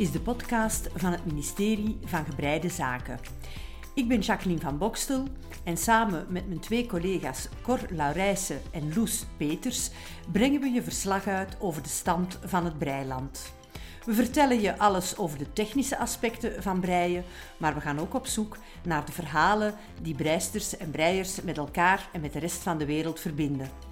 is de podcast van het ministerie van Gebreide Zaken. Ik ben Jacqueline van Bokstel en samen met mijn twee collega's Cor Laurijsen en Loes Peters brengen we je verslag uit over de stand van het breiland. We vertellen je alles over de technische aspecten van breien, maar we gaan ook op zoek naar de verhalen die breisters en breiers met elkaar en met de rest van de wereld verbinden.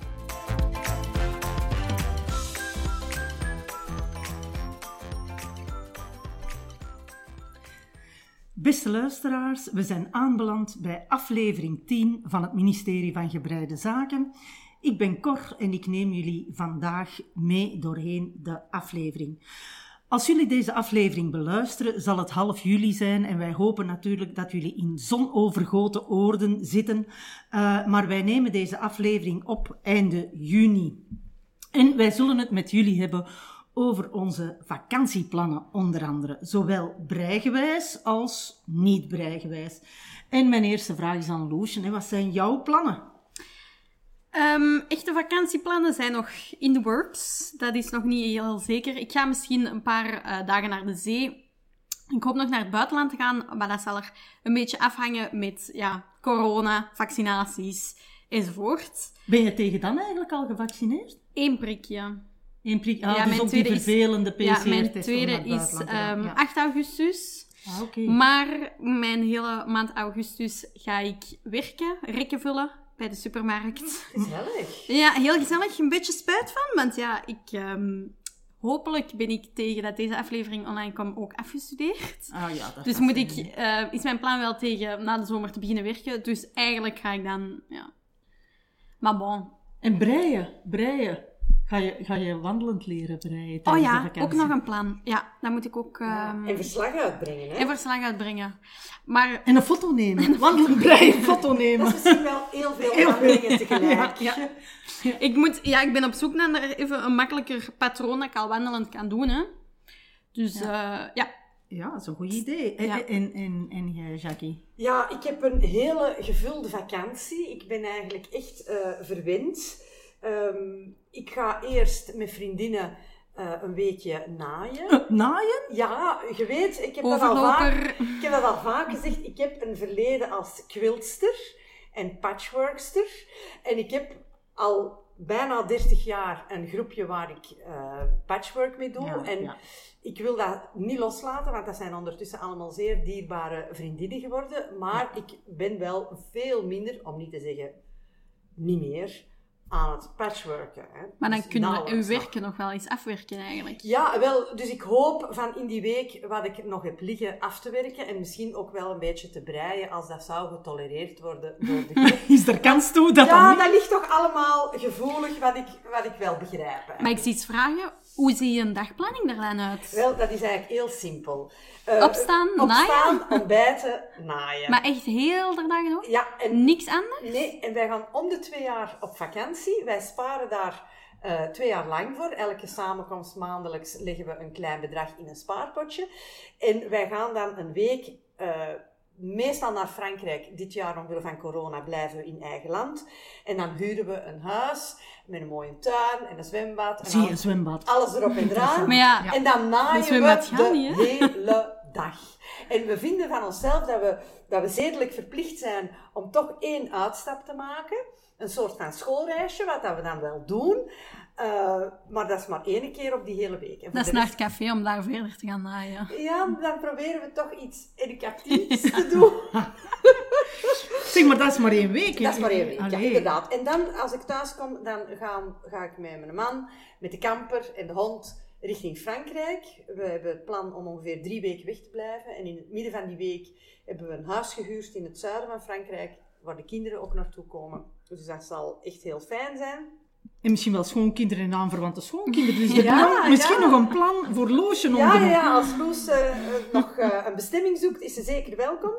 Beste luisteraars, we zijn aanbeland bij aflevering 10 van het ministerie van Gebreide Zaken. Ik ben Cor en ik neem jullie vandaag mee doorheen de aflevering. Als jullie deze aflevering beluisteren, zal het half juli zijn en wij hopen natuurlijk dat jullie in zonovergoten oorden zitten. Uh, maar wij nemen deze aflevering op einde juni. En wij zullen het met jullie hebben over onze vakantieplannen onder andere, zowel breigewijs als niet breigewijs. En mijn eerste vraag is aan Loesje, wat zijn jouw plannen? Um, echte vakantieplannen zijn nog in the works. Dat is nog niet heel zeker. Ik ga misschien een paar uh, dagen naar de zee. Ik hoop nog naar het buitenland te gaan, maar dat zal er een beetje afhangen met ja, corona, vaccinaties enzovoort. Ben je tegen dan eigenlijk al gevaccineerd? Eén prikje. Ah, ja, dus op die vervelende PCR-test. Ja, mijn tweede is um, ja. 8 augustus. Ah, okay. Maar mijn hele maand augustus ga ik werken, rekken vullen bij de supermarkt. Gezellig. Ja, heel gezellig. Een beetje spijt van, want ja, ik... Um, hopelijk ben ik tegen dat deze aflevering online komt ook afgestudeerd. Ah, ja, dat dus moet ik, uh, is mijn plan wel tegen na de zomer te beginnen werken. Dus eigenlijk ga ik dan... Ja. Maar bon. En breien, breien. Ga je, ga je wandelend leren breien Oh ja, ook nog een plan. Ja, dan moet ik ook... Um... en verslag uitbrengen, hè? En verslag uitbrengen. Maar... En een foto nemen. wandelend breien, foto nemen. Dat is misschien wel heel veel heel dingen tegelijk. Ja, ja. Ik, moet, ja, ik ben op zoek naar even een makkelijker patroon dat ik al wandelend kan doen, hè. Dus ja. Uh, ja. Ja, dat is een goed idee. En, ja. en, en, en jij, Jackie? Ja, ik heb een hele gevulde vakantie. Ik ben eigenlijk echt uh, verwend. Um, ik ga eerst met vriendinnen uh, een weekje naaien. Uh, naaien? Ja, je weet, ik heb, dat al vaak, ik heb dat al vaak gezegd. Ik heb een verleden als quiltster en patchworkster. En ik heb al bijna 30 jaar een groepje waar ik uh, patchwork mee doe. Ja, en ja. ik wil dat niet loslaten, want dat zijn ondertussen allemaal zeer dierbare vriendinnen geworden. Maar ja. ik ben wel veel minder, om niet te zeggen niet meer, aan het patchworken. Hè. Maar dan dus kunnen we uw werken nog wel eens afwerken eigenlijk. Ja, wel, dus ik hoop van in die week wat ik nog heb liggen af te werken en misschien ook wel een beetje te breien als dat zou getolereerd worden door de. Is er kans toe dat Ja, dat, dat ligt toch allemaal gevoelig wat ik, wat ik wel begrijp. Hè. Maar ik zie iets vragen, hoe zie je een dagplanning er dan uit? Wel, dat is eigenlijk heel simpel. Uh, opstaan, opstaan, naaien? ontbijten, naaien. Maar echt heel de dag nog? Ja. En, Niks anders? Nee, en wij gaan om de twee jaar op vakantie. Wij sparen daar uh, twee jaar lang voor. Elke samenkomst maandelijks leggen we een klein bedrag in een spaarpotje. En wij gaan dan een week... Uh, meestal naar Frankrijk. Dit jaar omwille van corona blijven we in eigen land. En dan huren we een huis met een mooie tuin en een zwembad. En Zie je, een zwembad. Alles erop en eraan. Maar ja, en dan naaien we de niet, hele dag. En we vinden van onszelf dat we, dat we zedelijk verplicht zijn om toch één uitstap te maken. Een soort van schoolreisje, wat dat we dan wel doen. Uh, maar dat is maar één keer op die hele week. En dat is naar het café om daar verder te gaan naaien. Ja, dan proberen we toch iets educatiefs te doen. zeg, maar dat is maar één week. Dat is maar één week, Allee. ja, inderdaad. En dan, als ik thuis kom, dan ga, ga ik met mijn man, met de camper en de hond richting Frankrijk. We hebben het plan om ongeveer drie weken weg te blijven. En in het midden van die week hebben we een huis gehuurd in het zuiden van Frankrijk, waar de kinderen ook naartoe komen. Dus dat zal echt heel fijn zijn. En misschien wel schoonkinderen en aanverwante schoonkinderen. Dus ja, misschien ja. nog een plan voor Loosje ja, doen. Ja, als Loes uh, nog uh, een bestemming zoekt, is ze zeker welkom.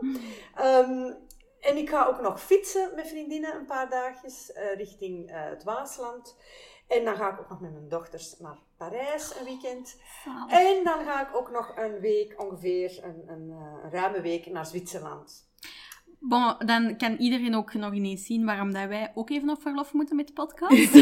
Um, en ik ga ook nog fietsen met vriendinnen een paar dagjes uh, richting het Waasland. En dan ga ik ook nog met mijn dochters naar Parijs een weekend. En dan ga ik ook nog een week, ongeveer een, een, een ruime week, naar Zwitserland. Bon, dan kan iedereen ook nog ineens zien waarom dat wij ook even op verlof moeten met de podcast.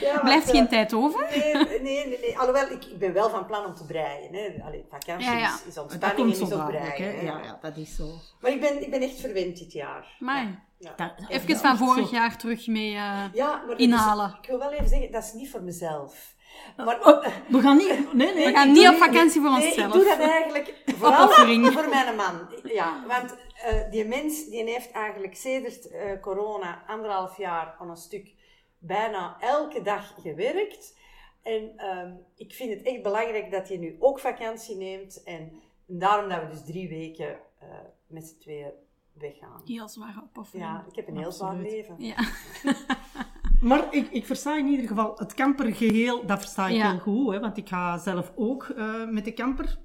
Ja. Blijft geen tijd over? Nee, nee, nee, nee. Alhoewel, ik, ik ben wel van plan om te breien. Hè. Allee, vakantie ja, ja. is, is ontspanning en is ook breien. Ja, ja, dat is zo. Maar ik ben, ik ben echt verwend dit jaar. Maar ja. Even van vorig jaar terug mee uh, ja, maar inhalen. Is, ik wil wel even zeggen, dat is niet voor mezelf. Maar, oh, we gaan niet, nee, nee, we gaan niet op vakantie voor onszelf. Nee, ik doe dat eigenlijk vooral voor mijn man. Ja, want uh, die mens die heeft eigenlijk sedert uh, corona anderhalf jaar aan een stuk bijna elke dag gewerkt. En um, ik vind het echt belangrijk dat je nu ook vakantie neemt. En daarom dat we dus drie weken uh, met z'n tweeën weggaan. Heel zware opoffering. Ja, ik heb een heel zwaar leven. Ja. Maar ik, ik versta in ieder geval het campergeheel, dat versta ik heel goed. Hè, want ik ga zelf ook uh, met de camper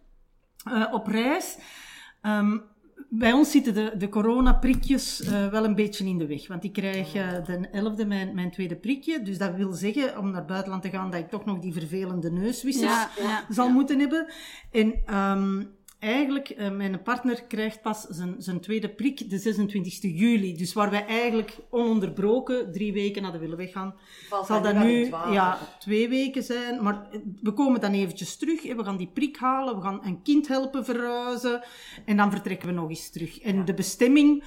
uh, op reis. Um, bij ons zitten de, de coronaprikjes uh, wel een beetje in de weg. Want ik krijg uh, de 11e mijn, mijn tweede prikje. Dus dat wil zeggen, om naar buitenland te gaan, dat ik toch nog die vervelende neuswissers ja, ja, zal ja. moeten hebben. En um, eigenlijk, uh, mijn partner krijgt pas zijn, zijn tweede prik de 26 juli. Dus waar wij eigenlijk ononderbroken drie weken hadden willen weggaan, Valt zal dat nu ja, twee weken zijn. Maar we komen dan eventjes terug. We gaan die prik halen, we gaan een kind helpen verhuizen. En dan vertrekken we nog eens terug. En ja. de bestemming...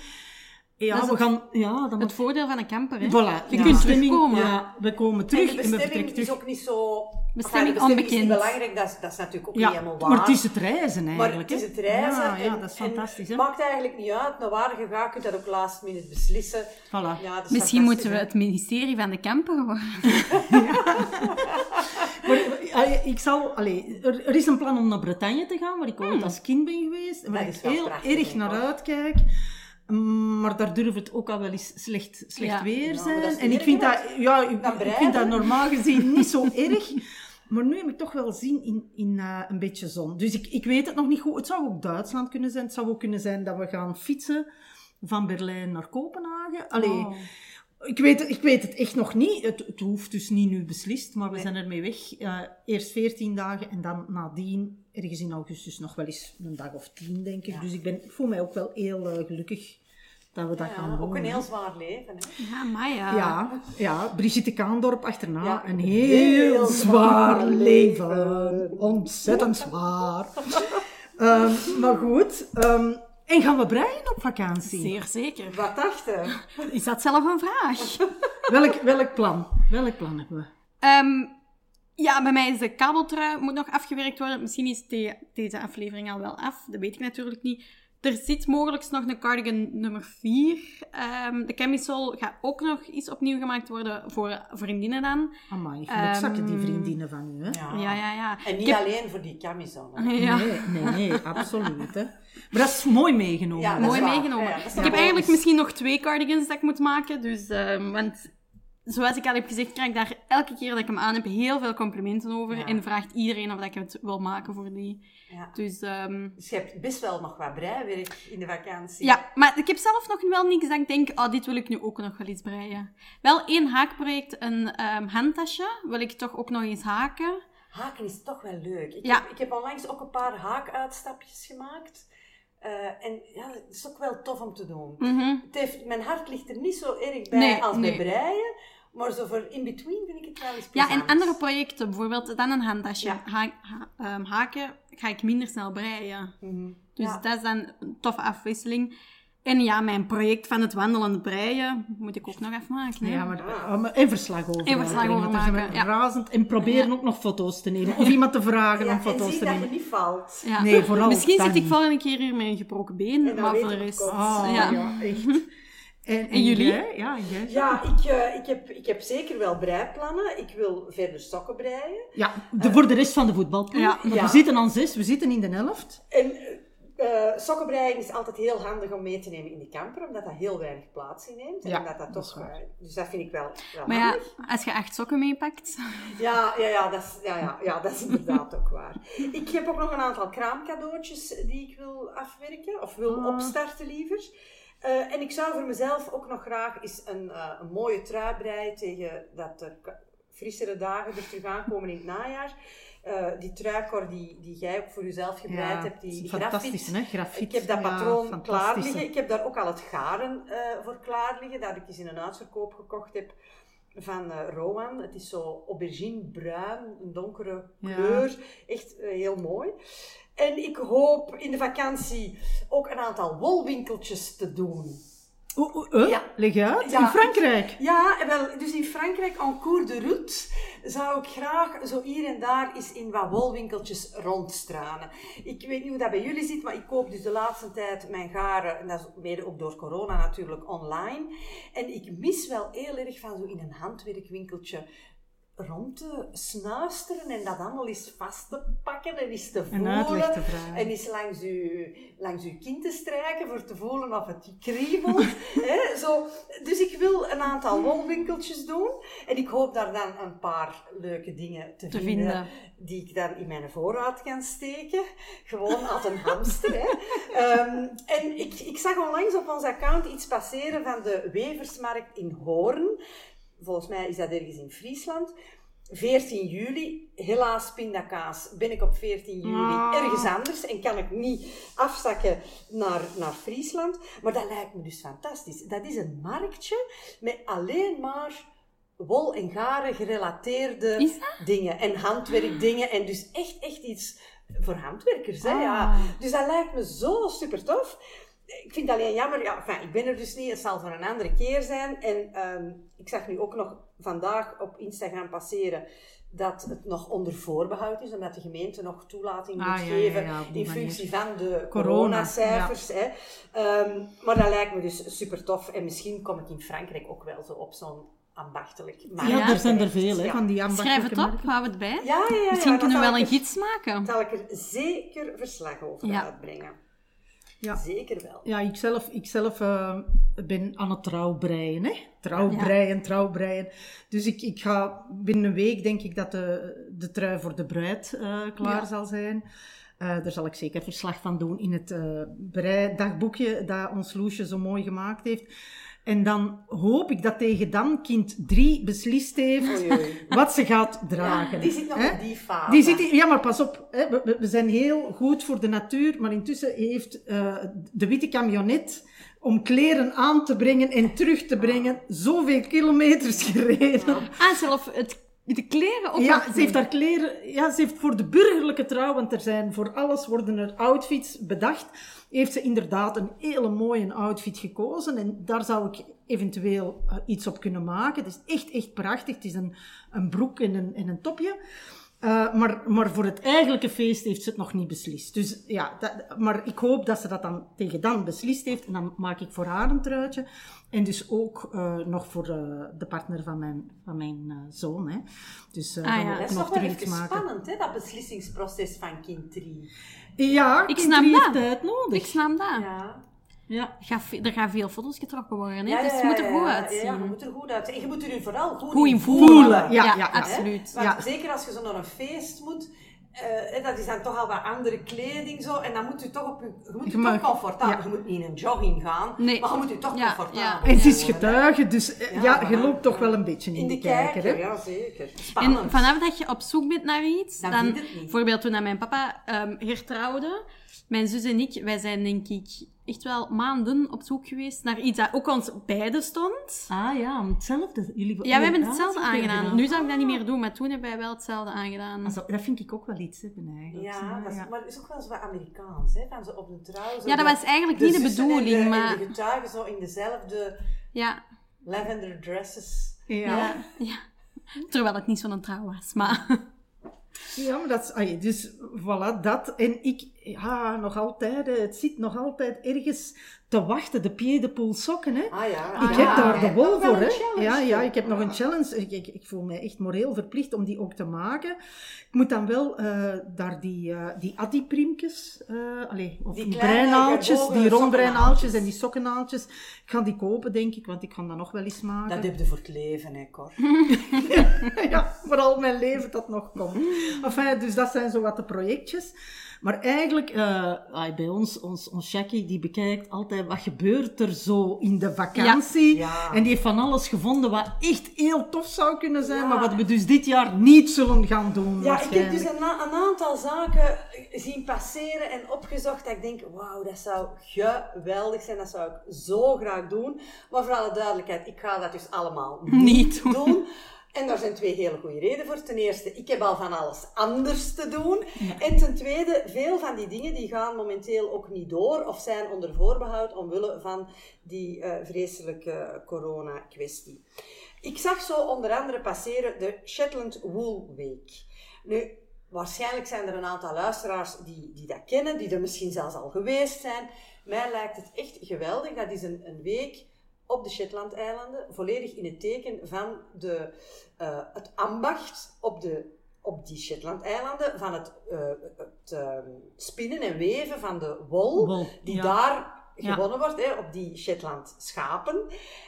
Ja, we gaan, ja, dan het voordeel van een camper, hè? Voilà, je ja. kunt terugkomen. Ja, we komen terug en, de bestemming en we vertrekken terug. is ook niet zo... Bestemming, enfin, onbekend. is belangrijk, dat is, dat is natuurlijk ook ja, niet helemaal waar. Maar het is het reizen eigenlijk. Maar het is het reizen. Ja, dat is fantastisch. Het maakt eigenlijk niet uit. Naar waar je gaat, kun je dat ook last minute beslissen. Voilà. Ja, Misschien moeten we het ministerie van de camper worden. maar, ik zal, allee, er, er, is een plan om naar Bretagne te gaan, waar ik ooit hmm. als kind ben geweest. En waar ik heel erg naar uitkijk. Maar daar durft het ook al wel eens slecht, slecht Ja. weer zijn. en ik vind dat, ja, ik, vind dat normaal gezien niet zo erg. Maar nu heb ik toch wel zin in, in uh, een beetje zon. Dus ik, ik weet het nog niet goed. Het zou ook Duitsland kunnen zijn. Het zou ook kunnen zijn dat we gaan fietsen van Berlijn naar Kopenhagen. Allee, Oh. ik, weet, het- ik weet het echt nog niet. Het, het hoeft dus niet nu beslist, maar we Nee. zijn ermee weg. Uh, eerst 14 dagen en dan nadien, ergens in augustus, nog wel eens een dag of tien, denk ik. Ja. Dus ik, ben, ik voel mij ook wel heel eh, gelukkig dat we dat Ja, gaan doen. ook een heel zwaar leven. Hè. Ja, maar ja. Ja, ja, Brigitte Kaandorp achterna. Ja, een heel heel zwaar zwaar leven. Ontzettend zwaar. Ehm, maar goed. ehm, en gaan we breien op vakantie? Zeer zeker. Wat dacht je? Is dat zelf een vraag? Welk, welk plan? Welk plan hebben we? Ehm, ja, bij mij is de kabeltrui moet nog afgewerkt worden. Misschien is de- deze aflevering al wel af. Dat weet ik natuurlijk niet. Er zit mogelijk nog een cardigan nummer 4. de camisole gaat ook nog eens opnieuw gemaakt worden voor vriendinnen dan. Amai, Ehm, gelukzakken die vriendinnen van u, hè? Ja, ja, ja. En niet Ik heb- alleen voor die camisole. Ja. Nee, nee, nee, absoluut. Hè. Maar dat is mooi meegenomen. Ja, dat is Mooi waar. meegenomen. Ja, dat is ik heb eigenlijk misschien nog twee cardigans dat ik moet maken. Dus, ehm, want zoals ik al heb gezegd, krijg ik daar elke keer dat ik hem aan heb heel veel complimenten over. Ja. En vraagt iedereen of dat ik het wil maken voor die. Ja. Dus ehm, Dus je hebt best wel nog wat breiwerk in de vakantie. ja, maar ik heb zelf nog wel niks dat ik denk, oh, dit wil ik nu ook nog wel eens breien. Wel één haakproject, een ehm, handtasje, wil ik toch ook nog eens haken. Haken is toch wel leuk. Ik, Ja. heb, ik heb onlangs ook een paar haakuitstapjes gemaakt. Eh, en ja, het is ook wel tof om te doen. Mhm. Het heeft, mijn hart ligt er niet zo erg bij Nee, als nee. bij breien. Maar zo voor in-between vind ik het wel eens Ja, plezant. en andere projecten, bijvoorbeeld dan een handtasje. Ja. Ha- ha- ehm, haken ga ik minder snel breien. Mhm. Dus Ja. dat is dan een toffe afwisseling. En ja, mijn project van het wandelende breien moet ik ook nog even maken. hè. Ja, maar, maar en verslag over En verslag over maken, ja. razend. En proberen ook nog foto's te nemen. Of iemand te vragen Ja, om en foto's zie te dat je nemen. niet valt. Ja. Nee, vooral Misschien zit ik volgende keer hier met een gebroken been, maar voor de rest... Ah, ja. ja. echt. En, en jullie? jij? Ja, jij? Ja, ik, eh, ik, heb, ik heb zeker wel breiplannen. Ik wil verder sokken breien. Ja, de, voor de rest van de voetbalploeg. Ja. Want Ja. We zitten aan zes, we zitten in de helft. En eh sokkenbreien is altijd heel handig om mee te nemen in de camper, omdat dat heel weinig plaats inneemt. En Ja, dat dat toch, eh, dus dat vind ik wel, wel Maar ja, als je acht sokken meepakt... Ja, ja, ja, dat is, ja, ja, ja, dat is inderdaad ook waar. Ik heb ook nog een aantal kraamcadeautjes die ik wil afwerken, of wil Ah. opstarten liever. Eh, en ik zou voor mezelf ook nog graag eens een, een mooie trui breien tegen dat ka- frissere dagen er terug aankomen in het najaar. Uh, die truikor die, die jij ook voor jezelf gebreid hebt, die, grafit. hè? Grafit. Ik heb dat patroon klaar liggen. Ik heb daar ook al het garen uh, voor klaar liggen, dat ik eens in een uitverkoop gekocht heb van uh, Rowan. Het is zo auberginebruin, een donkere kleur. Echt heel mooi. En ik hoop in de vakantie ook een aantal wolwinkeltjes te doen. Ja. Leg uit, in Frankrijk? Ja, wel, dus in Frankrijk, en cours de route, zou ik graag zo hier en daar eens in wat wolwinkeltjes rondstranen. Ik weet niet hoe dat bij jullie zit, maar ik koop dus de laatste tijd mijn garen, en dat is mede ook door corona natuurlijk, online. En ik mis wel heel erg van zo in een handwerkwinkeltje rond te snuisteren en dat allemaal eens vast te pakken en eens te voelen. Te en eens langs uw, langs uw kind te strijken voor te voelen of het kriebelt. He, zo. Dus ik wil een aantal wolwinkeltjes doen en ik hoop daar dan een paar leuke dingen te, vinden, vinden, die ik dan in mijn voorraad kan steken. Gewoon als een hamster. Hè. Um, en ik, ik zag onlangs op ons account iets passeren van de Weversmarkt in Hoorn volgens mij is dat ergens in Friesland. 14 juli, helaas pindakaas, ben ik op 14 juli ah. ergens anders en kan ik niet afzakken naar, naar Friesland. Maar dat lijkt me dus fantastisch. Dat is een marktje met alleen maar wol en garen gerelateerde dingen en handwerkdingen en dus echt, echt iets voor handwerkers. Hè, ja. Ah. Dus dat lijkt me zo super tof ik vind het alleen jammer, ja, enfin, ik ben er dus niet, het zal voor een andere keer zijn. En um, ik zag nu ook nog vandaag op Instagram passeren dat het nog onder voorbehoud is, omdat de gemeente nog toelating moet ah, geven ja, ja, in functie van de coronacijfers. Corona, um, maar dat lijkt me dus super tof. En misschien kom ik in Frankrijk ook wel zo op zo'n ambachtelijk Ja, er zijn er veel hè, van die ambachtelijke Schrijf het op, hou het bij. Ja, ja, ja, Misschien kunnen we wel een gids maken. zal ik er zeker verslag over uitbrengen. Ja. Zeker wel. Ja, ik zelf, ik zelf uh, ben aan het trouwbreien. Hè? Trouwbreien, ja. trouwbreien. Dus ik, ik ga binnen een week, denk ik, dat de, de trui voor de bruid uh, klaar ja. zal zijn. Uh, daar zal ik zeker verslag van doen in het breidagboekje dat ons Loesje zo mooi gemaakt heeft. En dan hoop ik dat tegen dan kind 3 beslist heeft wat ze gaat dragen. Ja, die zit nog in die fase. Die zit ja, maar pas op. Hè, we, we, zijn heel goed voor de natuur, maar intussen heeft uh, de witte camionet om kleren aan te brengen en terug te brengen zoveel kilometers gereden. Ah, zelf het de kleren op Ja, ze heeft haar kleren... Ja, ze heeft voor de burgerlijke trouw, want er zijn voor alles worden er outfits bedacht, heeft ze inderdaad een hele mooie outfit gekozen. En daar zou ik eventueel eh, iets op kunnen maken. Het is echt, echt prachtig. Het is een, een broek en een, en een topje. Uh, maar, maar voor het eigenlijke feest heeft ze het nog niet beslist. Dus ja, dat, maar ik hoop dat ze dat dan tegen dan beslist heeft. En dan maak ik voor haar een truitje. En dus ook uh, nog voor uh, de partner van mijn, van mijn zoon. Hè. Dus ah, ja. Dat is nog wel even maken. spannend, hè, dat beslissingsproces van kind 3. Ja, ik snap dat. tijd nodig. Ik snap dat. Ja. Ja. Er gaan veel foto's getrokken worden. Hè? Ja, ja, dus het moet er goed uitzien. Ja, je moet er goed uitzien. En je moet er vooral goed, goed in voelen. voelen. Ja, ja, absoluut. Want zeker als je zo naar een feest moet, uh, dat is dan toch al wat andere kleding zo. En dan moet je toch op je, je moet je, je toch comfortabel. Ja. Je moet niet in een jogging gaan, nee. maar je moet je toch ja, comfortabel. Ja. En het is getuige, dus uh, ja, je loopt toch wel een beetje in, in de, kijker. kijker ja, zeker. Spannend. En vanaf dat je op zoek bent naar iets, dan, bijvoorbeeld toen mijn papa um, hertrouwde, mijn zus en ik, wij zijn denk ik echt wel maanden op zoek geweest naar iets dat ook ons beiden stond. Ah ja, hetzelfde. Jullie, ja, we hebben hetzelfde aangedaan. Nu zou ik dat niet meer doen, maar toen hebben wij wel hetzelfde aangedaan. Also, dat vind ik ook wel iets, hè, eigenlijk. Ja, dat is, maar het is ook wel zo wat Amerikaans, hè, van zo op de trouw. ja, dat was eigenlijk niet de bedoeling, en de, maar... En de getuigen zo in dezelfde ja. lavender dresses. Ja. ja. ja. Terwijl het niet zo'n trouw was, maar... Ja, maar dat is, dus voilà, dat. En ik, ja, nog altijd, het zit nog altijd ergens te wachten, de pied de sokken, hè. Ah, ja. Ik heb daar de wol voor, hè. Ja, ja, ik heb nog een challenge. Ik, ik, ik, voel me echt moreel verplicht om die ook te maken. Ik moet dan wel uh, daar die, uh, die addipriemkes, uh, allez, of die breinaaltjes, die rondbreinaaltjes en die sokkenaaltjes. Ik ga die kopen, denk ik, want ik ga dat nog wel eens maken. Dat heb je voor het leven, hè, Cor. ja, vooral mijn leven dat nog komt. Enfin, dus dat zijn zo wat de projectjes. Maar eigenlijk, uh, bij ons, ons, ons Jackie, die bekijkt altijd wat gebeurt er zo in de vakantie. Ja. En die heeft van alles gevonden wat echt heel tof zou kunnen zijn, maar wat we dus dit jaar niet zullen gaan doen. Ja, ik heb dus een, een, aantal zaken zien passeren en opgezocht dat ik denk, wauw, dat zou geweldig zijn, dat zou ik zo graag doen. Maar voor alle duidelijkheid, ik ga dat dus allemaal niet doen. En daar zijn twee hele goede redenen voor. Ten eerste, ik heb al van alles anders te doen. En ten tweede, veel van die dingen die gaan momenteel ook niet door of zijn onder voorbehoud omwille van die uh, vreselijke corona-kwestie. Ik zag zo onder andere passeren de Shetland Wool Week. Nu, waarschijnlijk zijn er een aantal luisteraars die, die dat kennen, die er misschien zelfs al geweest zijn. Mij lijkt het echt geweldig. Dat is een, een week op de Shetland-eilanden, volledig in het teken van de, uh, het ambacht op, de, op die Shetland-eilanden, van het, uh, het uh, spinnen en weven van de wol, die daar gewonnen wordt, hè, op die Shetland schapen.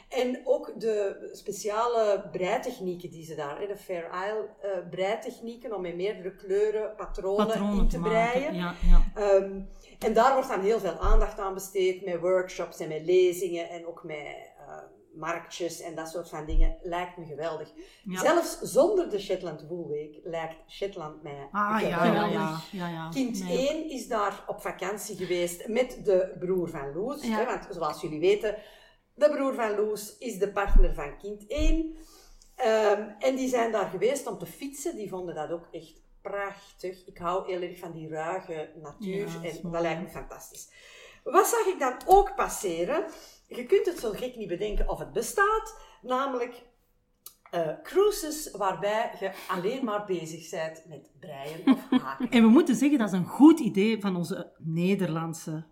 En ook de speciale breitechnieken die ze daar, hè, de Fair Isle uh, breitechnieken, om met meerdere kleuren patronen, patronen in te, breien. Ja, ja. Um, en daar wordt dan heel veel aandacht aan besteed, met workshops en met lezingen en ook met marktjes en dat soort van dingen, lijkt me geweldig. Zelfs zonder de Shetland Wool Week lijkt Shetland mij ah, geweldig. Ja, ja, ja, Kind 1 is daar op vakantie geweest met de broer van Loes. Hè, want zoals jullie weten, de broer van Loes is de partner van kind 1. Um, ehm, en die zijn daar geweest om te fietsen. Die vonden dat ook echt prachtig. Ik hou heel erg van die ruige natuur en dat lijkt me fantastisch. Wat zag ik dan ook passeren? Je kunt het zo gek niet bedenken of het bestaat, namelijk uh, cruises waarbij je alleen maar bezig bent met breien of haken. En we moeten zeggen, dat is een goed idee van onze Nederlandse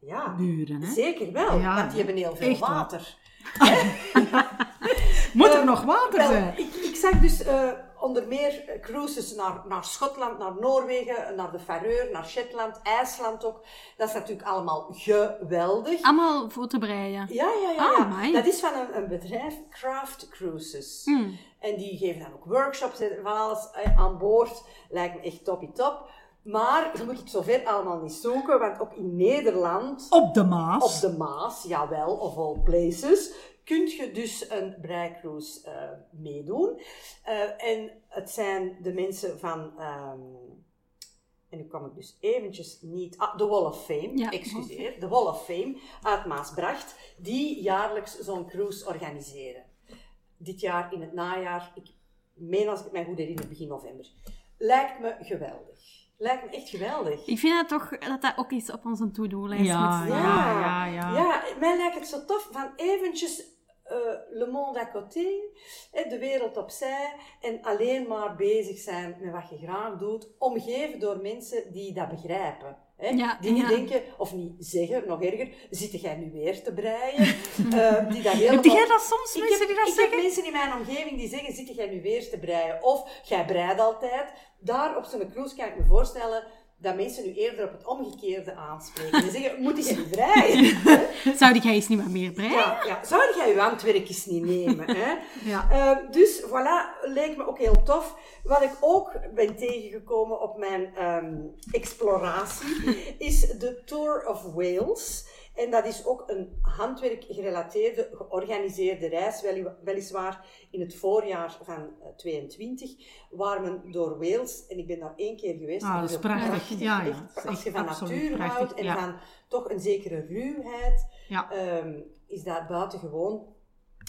ja, buren. Hè? Zeker wel, want die hebben heel veel water. Moet er uh, nog water zijn? Ik, ik zag dus... Uh, onder meer eh, cruises naar, naar Schotland, naar Noorwegen, naar de Faroe, naar Shetland, IJsland ook. Dat is natuurlijk allemaal geweldig. Allemaal voor te breien? Ja, ja, ja. Ah, ja. Dat is van een, een bedrijf, Craft Cruises. Hmm. En die geven dan ook workshops en van alles eh, aan boord. Lijkt me echt toppie top. Maar je moet het zover allemaal niet zoeken, want ook in Nederland... Op de Maas. Op de Maas, jawel, of all places kun je dus een breicruise uh, meedoen. Uh, en het zijn de mensen van, um, en nu kwam ik dus eventjes niet, ah, de Wall of Fame, ja, excuseer, de Wall of Fame uit Maasbracht, die jaarlijks zo'n cruise organiseren. Dit jaar in het najaar, ik meen als ik het mij goed herinner, begin november. Lijkt me geweldig. Lijkt me echt geweldig. Ik vind dat toch dat dat ook iets op onze to-do-lijst ja, moet staan. Ja, ja, ja, ja. mij lijkt het zo tof van eventjes le monde à côté, de wereld opzij en alleen maar bezig zijn met wat je graag doet, omgeven door mensen die dat begrijpen. Hè? Ja, die denken, of niet zeggen, nog erger, zit jij nu weer te breien? uh, die dat helemaal... Heb jij dat soms, mensen heb, die dat ik zeggen? Ik heb mensen in mijn omgeving die zeggen, zit jij nu weer te breien? Of, jij breidt altijd. Daar op zo'n cruise kan ik me voorstellen dat mensen nu eerder op het omgekeerde aanspreken. Die zeggen, moet ik niet breien? Zou jij eens niet maar meer breien? Ja, ja. zou jij je handwerkjes niet nemen? Hè? Ja. Uh, dus voilà, leek me ook heel tof. Wat ik ook ben tegengekomen op mijn um, exploratie, is de Tour of Wales. En dat is ook een handwerkgerelateerde, georganiseerde reis, weliswaar in het voorjaar van 22, eh, waar men door Wales, en ik ben daar één keer geweest. Ah, dat is prachtig. ja, ja. als je van natuur houdt en van toch een zekere ruwheid, um, is dat buitengewoon.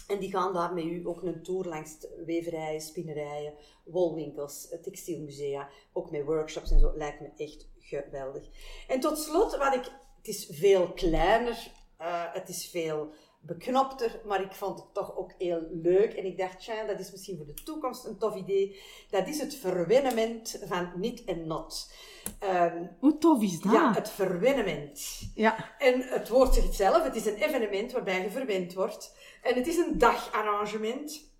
En die gaan daar met u ook een tour langs weverijen, spinnerijen, wolwinkels, textielmusea, ook met workshops en zo. Lijkt me echt geweldig. En tot slot, wat ik het is veel kleiner, uh, het is veel beknopter, maar ik vond het toch ook heel leuk. En ik dacht, tja, dat is misschien voor de toekomst een tof idee. Dat is het verwenement van niet en not. Um, Hoe tof is dat? Ja, het verwenement. Ja. En het woord zegt zelf, het is een evenement waarbij je verwend wordt. En het is een dagarrangement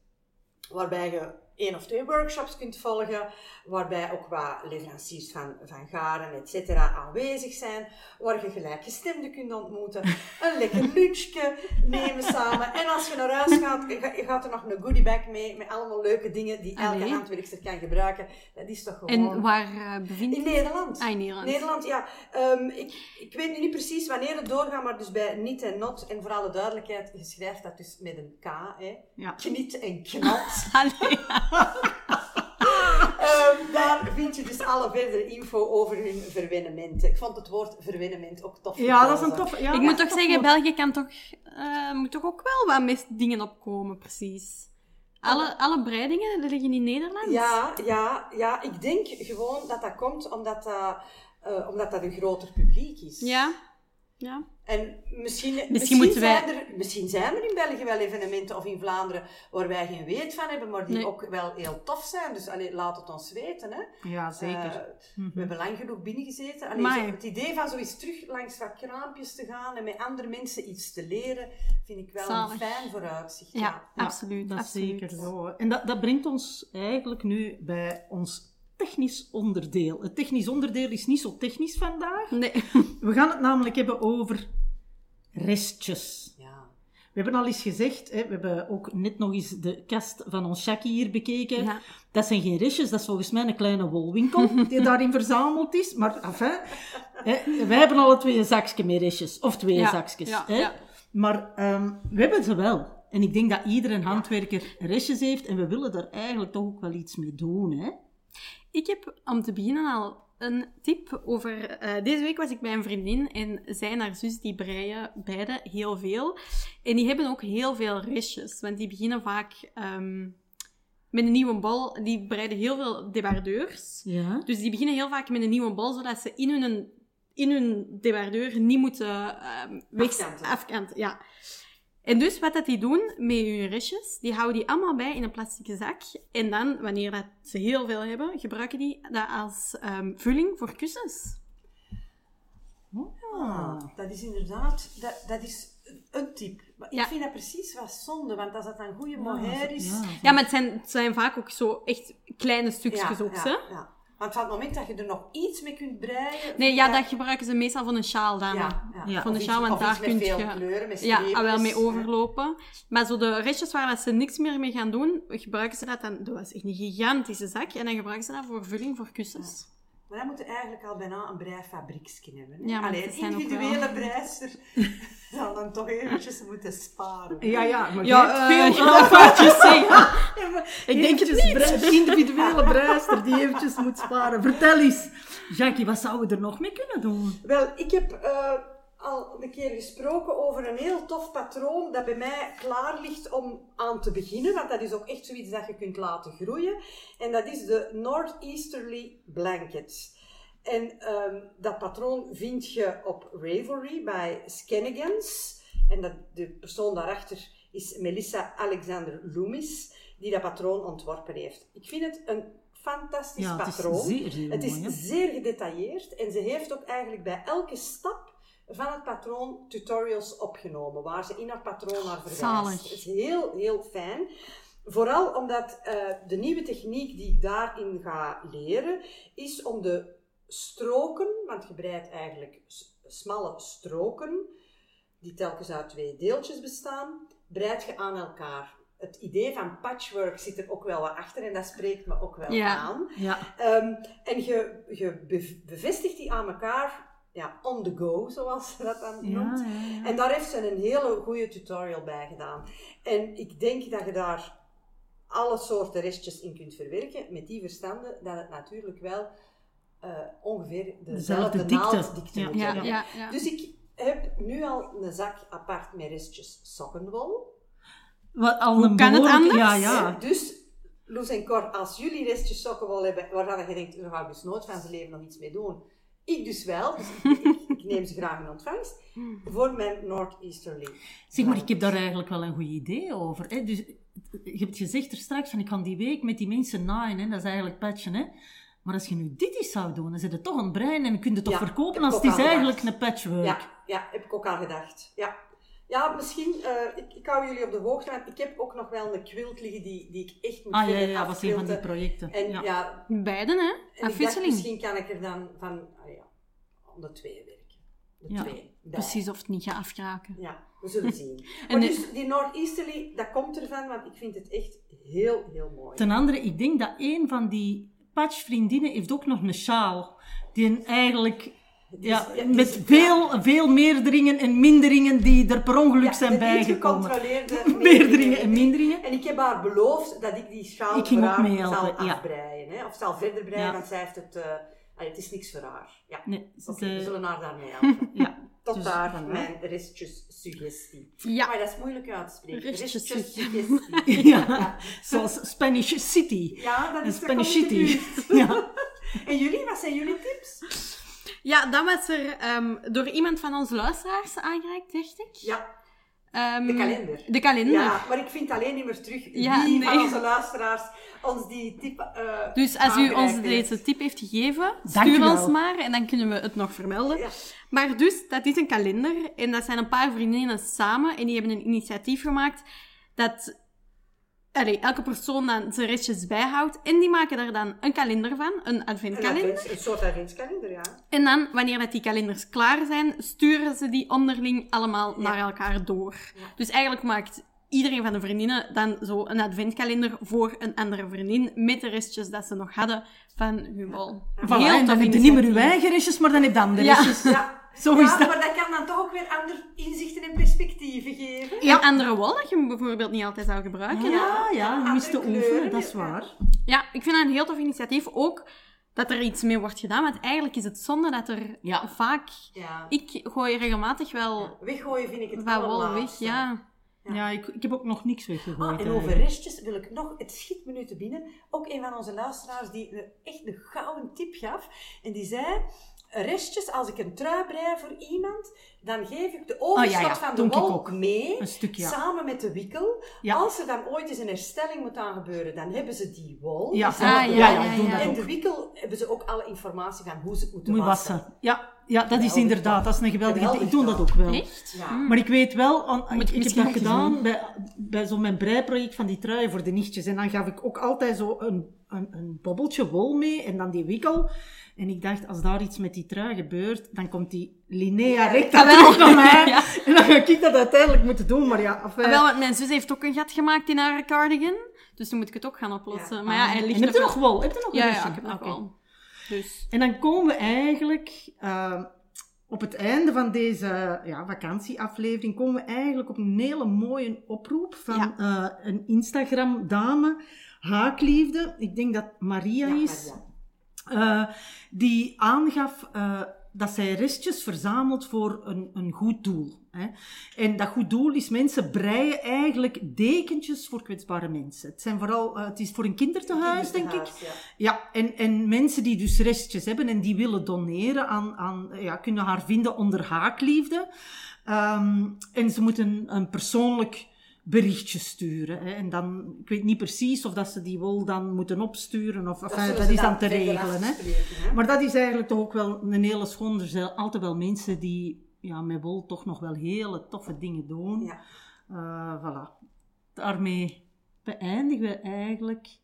waarbij je één of twee workshops kunt volgen, waarbij ook wat leveranciers van, van garen, et cetera, aanwezig zijn, waar je gelijkgestemden kunt ontmoeten, een lekker lunchje nemen samen. En als je naar huis gaat, je gaat er nog een goodiebag mee, met allemaal leuke dingen die elke Allee. Antwerpster kan gebruiken. Dat is toch gewoon... En waar eh, bevindt In het? Nederland. Ah, in Nederland. Nederland, ja. Ehm, ik, ik weet nu niet precies wanneer het doorgaat, maar dus bij niet en not, en voor alle duidelijkheid, je schrijft dat dus met een K, hè. Ja. Knit en knot. Allee. Ehm, daar vind je dus alle verdere info over hun verwennementen. Ik vond het woord verwennement ook tof. Ja, dat is een tof... Ja, ik moet toch zeggen, woord. België kan toch, eh, moet toch ook wel wat met dingen opkomen, precies. Alle, alle breidingen die liggen in Nederland? Ja, ja, ja, ik denk gewoon dat dat komt omdat dat, eh, omdat dat een groter publiek is. Ja. Ja. En misschien, misschien, moeten wij- zijn er, misschien zijn er in België wel evenementen of in Vlaanderen waar wij geen weet van hebben, maar die Nee. ook wel heel tof zijn. Dus allee, laat het ons weten. Hè. Ja, zeker. Eh, We hebben lang genoeg binnengezeten. Allee, zo het idee van zo eens terug langs wat kraampjes te gaan en met andere mensen iets te leren, vind ik wel Zalig. een fijn vooruitzicht. Ja, ja. absoluut. Dat is absoluut. zeker zo. En dat, dat brengt ons eigenlijk nu bij ons technisch onderdeel. Het technisch onderdeel is niet zo technisch vandaag. Nee. We gaan het namelijk hebben over restjes. Ja. We hebben al eens gezegd, hè, we hebben ook net nog eens de kast van ons Jackie hier bekeken. Ja. Dat zijn geen restjes, dat is volgens mij een kleine wolwinkel die daarin verzameld is. Maar enfin, hè, wij hebben alle twee een zakje met restjes. Of twee Ja, zakjes. ja, hè. ja. Maar ehm, we hebben ze wel. En ik denk dat iedere handwerker restjes heeft. En we willen daar eigenlijk toch ook wel iets mee doen. Hè? Ik heb om te beginnen al een tip over. eh, deze week was ik bij een vriendin en zij en haar zus die breien beide heel veel. En die hebben ook heel veel restjes, want die beginnen vaak ehm, met een nieuwe bol. Die breiden heel veel debardeurs. Ja. Dus die beginnen heel vaak met een nieuwe bol, zodat ze in hun, in hun debardeur niet moeten weg, Afkanten. afkanten. Ja. En dus wat dat die doen met hun restjes, die houden die allemaal bij in een plastic zak. En dan, wanneer dat ze heel veel hebben, gebruiken die dat als ehm, vulling voor kussens. Ah, dat is inderdaad, dat, dat is een tip. Maar Ja. ik vind dat precies wat zonde, want als dat een goede Ja, mohair is... ja. Ja, maar het zijn, het zijn vaak ook zo echt kleine stukjes ook, ja, hè? ja. Want van het moment dat je er nog iets mee kunt breien... Nee, ja, dat gebruiken ze meestal van een sjaal dan. ja, ja. Ja. Van de Of sjaal, want daar kun veel je... kleuren, met Ja, streepjes, wel mee overlopen. Maar zo de restjes waar dat ze niks meer mee gaan doen, gebruiken ze dat dan... Dat was echt een gigantische zak. En dan gebruiken ze dat voor vulling voor kussens. Maar dan moet je eigenlijk al bijna een breifabrieksje hebben. Hè? Ja, Allee, een individuele wel- breister zal dan toch eventjes moeten sparen. Ja, ja, maar Ja, eh, veel ja. zeg. Ik denk het niet. individuele breister die eventjes moet sparen. Vertel eens, Jackie, wat zouden we er nog mee kunnen doen? Wel, ik heb eh, al een keer gesproken over een heel tof patroon dat bij mij klaar ligt om aan te beginnen. Want dat is ook echt zoiets dat je kunt laten groeien. En dat is de Northeasterly Blanket. En ehm, dat patroon vind je op Ravelry bij Scannigans. En dat, de persoon daarachter is Melissa Alexander Loomis, die dat patroon ontworpen heeft. Ik vind het een fantastisch Ja, het is patroon. zeer, zeer Het is mooi, zeer gedetailleerd en ze heeft ook eigenlijk bij elke stap van het patroon tutorials opgenomen, waar ze in haar patroon naar verwijst. Zalig. Het is heel, heel fijn. Vooral omdat eh, de nieuwe techniek die ik daarin ga leren, is om de stroken, want je breidt eigenlijk smalle stroken, die telkens uit twee deeltjes bestaan, breid je aan elkaar. Het idee van patchwork zit er ook wel wat achter en dat spreekt me ook wel Ja. aan. Ja, Ehm, en je, je bev- bevestigt die aan elkaar ja, on the go, zoals ze dat dan noemt. ja, ja. En daar heeft ze een hele goede tutorial bij gedaan. En ik denk dat je daar alle soorten restjes in kunt verwerken, met die verstande dat het natuurlijk wel eh, ongeveer dezelfde Dezelfde dikte. naalddikte Ja, moet Ja, hebben. ja, ja. Dus ik heb nu al een zak apart met restjes sokkenwol. Wat, al Hoe een kan het anders? Ja, ja. Dus, Loes en Cor, als jullie restjes sokkenwol hebben, waarvan je denkt, daar ga ik dus nooit van zijn leven nog iets mee doen. Ik dus wel, dus ik, ik, ik neem ze graag in ontvangst. Voor mijn Northeasterly. Zeg maar, ik heb daar eigenlijk wel een goed idee over. Hè? Dus, je hebt gezegd er straks van, ik ga die week met die mensen naaien, hè? dat is eigenlijk patchen. Hè? Maar als je nu dit eens zou doen, dan zit het toch een brein en kun je het toch Ja, verkopen als het is al eigenlijk een patchwork. Ja, ja, heb ik ook aan gedacht. Ja. Ja, misschien, uh, ik, ik hou jullie op de hoogte, want ik heb ook nog wel een quilt liggen die, die ik echt moet ah, ja, ja, was een van die projecten. En ja, ja Beiden, hè? Afwisseling. misschien kan ik er dan van, ah, ja, om de twee werken. De ja, twee. Precies, of het niet gaat afkraken. Ja, we zullen zien. maar dus die Northeasterly, dat komt ervan, want ik vind het echt heel, heel mooi. Ten andere, ik denk dat een van die patchvriendinnen heeft ook nog een sjaal. Die eigenlijk ja, met veel, veel meerderingen en minderingen die er per ongeluk zijn bijgekomen. meerderingen en minderingen. En ik heb haar beloofd dat ik die schaal ik ging ook mee zal afbreien. Hè? Of zal verder breien, want zij heeft het... Uh, het is niks voor haar. Ja. Nee, we zullen haar daarmee helpen. ja. Tot dus, daar mijn restjes suggestie. Ja. Maar dat is moeilijk uit te spreken. Restjes, suggestie. ja. Zoals Spanish City. Ja, dat is Spanish City. ja. En jullie, wat zijn jullie tips? Ja, dat was er um, door iemand van onze luisteraars aangereikt, dacht ik. Ja. Um, de kalender. De kalender. Ja, maar ik vind alleen niet meer terug ja, wie nee. van onze luisteraars ons die tip uh, Dus als u ons deze tip heeft gegeven, stuur ons maar en dan kunnen we het nog vermelden. Ja. Maar dus, dat is een kalender en dat zijn een paar vriendinnen samen en die hebben een initiatief gemaakt dat allee, elke persoon dan zijn restjes bijhoudt. En die maken er dan een kalender van, een adventkalender. Een, een soort adventskalender, ja. En dan, wanneer dat die kalenders klaar zijn, sturen ze die onderling allemaal naar elkaar door. Dus eigenlijk maakt iedereen van de vriendinnen dan zo een adventkalender voor een andere vriendin met de restjes dat ze nog hadden van hun bol. Voilà, en dan heb je niet meer uw eigen restjes, maar dan heb je andere restjes. Ja. Zo is ja, dat. maar dat kan dan toch ook weer andere inzichten en perspectieven geven. Ja, andere wol dat je bijvoorbeeld niet altijd zou gebruiken. Ja, ja, je mist de oefen, dat is waar. Ja, ik vind dat een heel tof initiatief. Ook dat er iets mee wordt gedaan, want eigenlijk is het zonde dat er ja. vaak... Ja. Ik gooi regelmatig wel... Ja, weggooien vind ik het wel wol weg, ja. Ja, ja ik, ik, heb ook nog niks weggegooid. Ah, en over restjes wil ik nog, het schiet me nu te binnen, ook een van onze luisteraars die echt een gouden tip gaf. En die zei, restjes, als ik een trui brei voor iemand, dan geef ik de overschot oh, van de wol mee, samen met de wikkel. Als er dan ooit eens een herstelling moet aan gebeuren, dan hebben ze die wol. Ja, ah, ja, ja, doen dat En de wikkel hebben ze ook alle informatie van hoe ze het moeten wassen. Ja, ja, dat is inderdaad, dat is een geweldige... Ik doe dat ook wel. Echt? Ja. Maar ik weet wel, ik, ik heb dat gedaan bij, bij zo'n mijn breiproject van die truien voor de nichtjes. En dan gaf ik ook altijd zo een, een, een bobbeltje wol mee en dan die wikkel. En ik dacht, als daar iets met die trui gebeurt, dan komt die linea recta terug naar mij. En dan ga ik dat uiteindelijk moeten doen. Maar ja, enfin... Wel, want mijn zus heeft ook een gat gemaakt in haar cardigan. Dus dan moet ik het ook gaan oplossen. Maar ja, hij ligt en heb je nog wel? Heb je nog ja, ja, ik heb nog wel. Dus. En dan komen we eigenlijk... Uh, op het einde van deze ja, vakantieaflevering komen we eigenlijk op een hele mooie oproep van uh, een Instagram-dame, Haakliefde. Ik denk dat Maria is. Maria. Uh, die aangaf uh, dat zij restjes verzamelt voor een, een goed doel. Hè. En dat goed doel is mensen breien eigenlijk dekentjes voor kwetsbare mensen. Het, zijn vooral, uh, het is voor een kindertehuis, denk ik. Ja, ja en, en mensen die dus restjes hebben en die willen doneren aan, aan ja, kunnen haar vinden onder haakliefde. Um, en ze moeten een persoonlijk berichtje sturen. Hè. En dan, ik weet niet precies of dat ze die wol dan moeten opsturen, of, of dat, is dan te regelen. Hè. Maar dat is eigenlijk toch ook wel een hele schoon. Er zijn altijd wel mensen die ja, met wol toch nog wel hele toffe dingen doen. Ja. Uh, voilà. Daarmee beëindigen we eigenlijk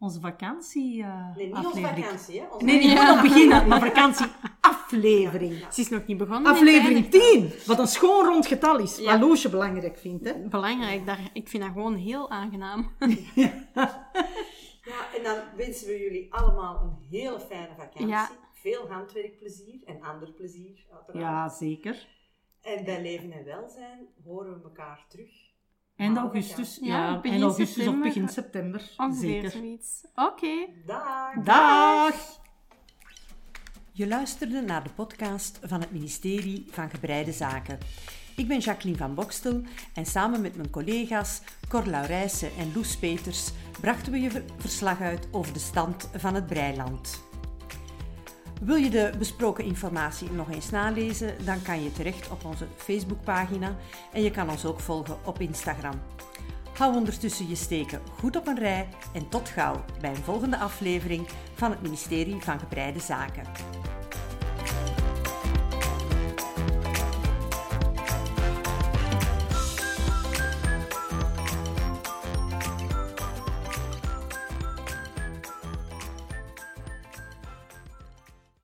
onze vakantie uh, Nee, niet onze vakantie, hè? Onze nee, niet ja. beginnen, maar vakantieaflevering. Ja, Ze is nog niet begonnen. Aflevering 10, wat een schoon rond getal is, ja. wat Loesje belangrijk vindt. Hè? Belangrijk, daar, ik vind dat gewoon heel aangenaam. ja, en dan wensen we jullie allemaal een hele fijne vakantie. Ja. Veel handwerkplezier en ander plezier, uiteraard. Ja, zeker. En bij Leven en Welzijn horen we elkaar terug Eind augustus, ja. ja augustus september. of begin september. Zeker. zoiets. Oké. Dag. Dag. Je luisterde naar de podcast van het ministerie van Gebreide Zaken. Ik ben Jacqueline van Bokstel en samen met mijn collega's Cor Laurijsen en Loes Peters brachten we je verslag uit over de stand van het breiland. Wil je de besproken informatie nog eens nalezen, dan kan je terecht op onze Facebookpagina en je kan ons ook volgen op Instagram. Hou ondertussen je steken goed op een rij en tot gauw bij een volgende aflevering van het ministerie van Gebreide Zaken.